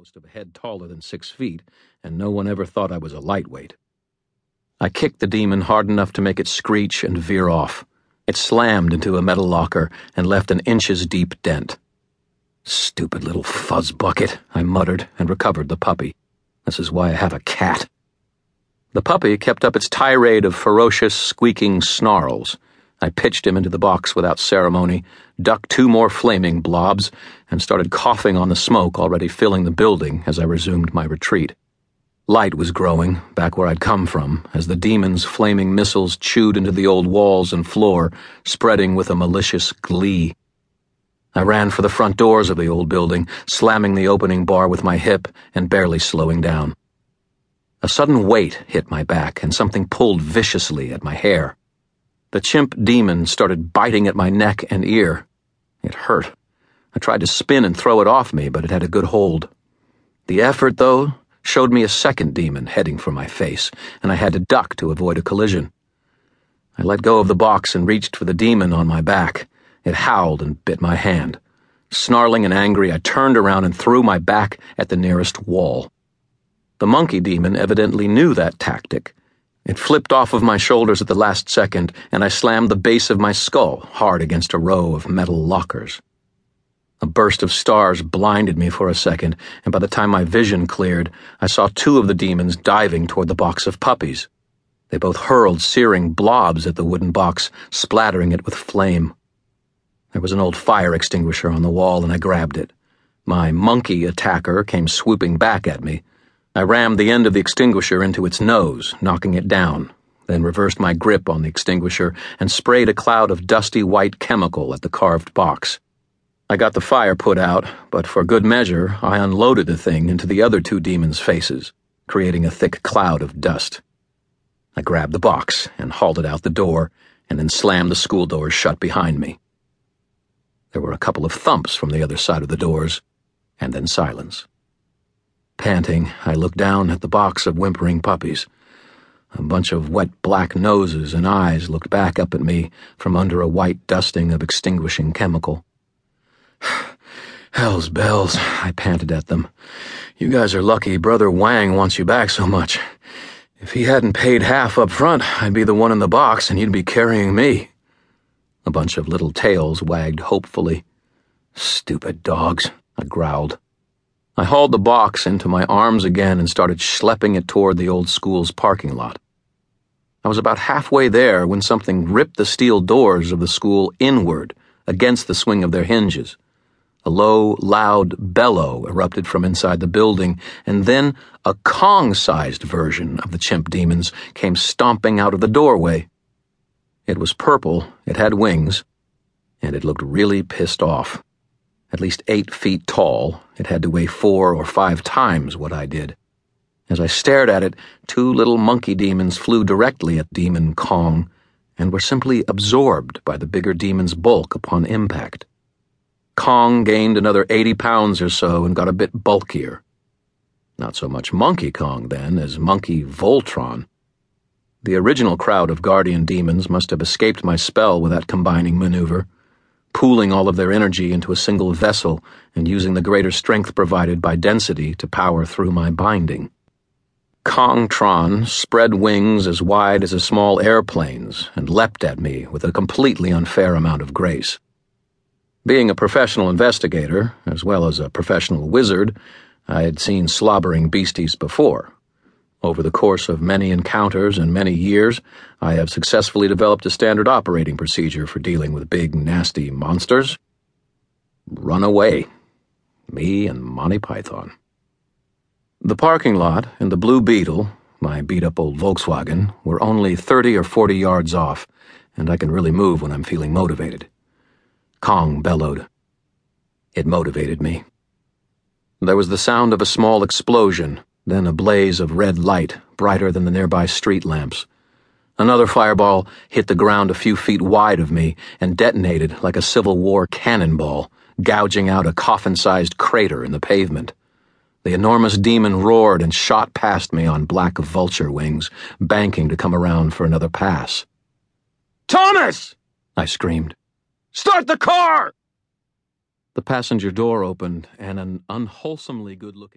most of a head taller than six feet, and no one ever thought I was a lightweight. I kicked the demon hard enough to make it screech and veer off. It slammed into a metal locker and left an inches deep dent. Stupid little fuzz bucket, I muttered and recovered the puppy. This is why I have a cat. The puppy kept up its tirade of ferocious, squeaking snarls. I pitched him into the box without ceremony, ducked two more flaming blobs, and started coughing on the smoke already filling the building as I resumed my retreat. Light was growing, back where I'd come from, as the demon's flaming missiles chewed into the old walls and floor, spreading with a malicious glee. I ran for the front doors of the old building, slamming the opening bar with my hip and barely slowing down. A sudden weight hit my back, and something pulled viciously at my hair. The chimp demon started biting at my neck and ear. It hurt. I tried to spin and throw it off me, but it had a good hold. The effort, though, showed me a second demon heading for my face, and I had to duck to avoid a collision. I let go of the box and reached for the demon on my back. It howled and bit my hand. Snarling and angry, I turned around and threw my back at the nearest wall. The monkey demon evidently knew that tactic it flipped off of my shoulders at the last second, and I slammed the base of my skull hard against a row of metal lockers. A burst of stars blinded me for a second, and by the time my vision cleared, I saw two of the demons diving toward the box of puppies. They both hurled searing blobs at the wooden box, splattering it with flame. There was an old fire extinguisher on the wall, and I grabbed it. My monkey attacker came swooping back at me. I rammed the end of the extinguisher into its nose, knocking it down, then reversed my grip on the extinguisher and sprayed a cloud of dusty white chemical at the carved box. I got the fire put out, but for good measure, I unloaded the thing into the other two demons' faces, creating a thick cloud of dust. I grabbed the box and hauled it out the door, and then slammed the school doors shut behind me. There were a couple of thumps from the other side of the doors, and then silence. Panting, I looked down at the box of whimpering puppies. A bunch of wet black noses and eyes looked back up at me from under a white dusting of extinguishing chemical. Hell's bells, I panted at them. You guys are lucky Brother Wang wants you back so much. If he hadn't paid half up front, I'd be the one in the box and you'd be carrying me. A bunch of little tails wagged hopefully. Stupid dogs, I growled. I hauled the box into my arms again and started schlepping it toward the old school's parking lot. I was about halfway there when something ripped the steel doors of the school inward against the swing of their hinges. A low, loud bellow erupted from inside the building, and then a Kong sized version of the chimp demons came stomping out of the doorway. It was purple, it had wings, and it looked really pissed off. At least eight feet tall, it had to weigh four or five times what I did. As I stared at it, two little monkey demons flew directly at Demon Kong and were simply absorbed by the bigger demon's bulk upon impact. Kong gained another 80 pounds or so and got a bit bulkier. Not so much Monkey Kong, then, as Monkey Voltron. The original crowd of guardian demons must have escaped my spell with that combining maneuver pooling all of their energy into a single vessel and using the greater strength provided by density to power through my binding. Kongtron spread wings as wide as a small airplane's and leapt at me with a completely unfair amount of grace. Being a professional investigator, as well as a professional wizard, I had seen slobbering beasties before, over the course of many encounters and many years, I have successfully developed a standard operating procedure for dealing with big, nasty monsters. Run away. Me and Monty Python. The parking lot and the Blue Beetle, my beat up old Volkswagen, were only 30 or 40 yards off, and I can really move when I'm feeling motivated. Kong bellowed. It motivated me. There was the sound of a small explosion then a blaze of red light, brighter than the nearby street lamps. Another fireball hit the ground a few feet wide of me and detonated like a Civil War cannonball, gouging out a coffin sized crater in the pavement. The enormous demon roared and shot past me on black vulture wings, banking to come around for another pass. Thomas! I screamed. Start the car! The passenger door opened, and an unwholesomely good looking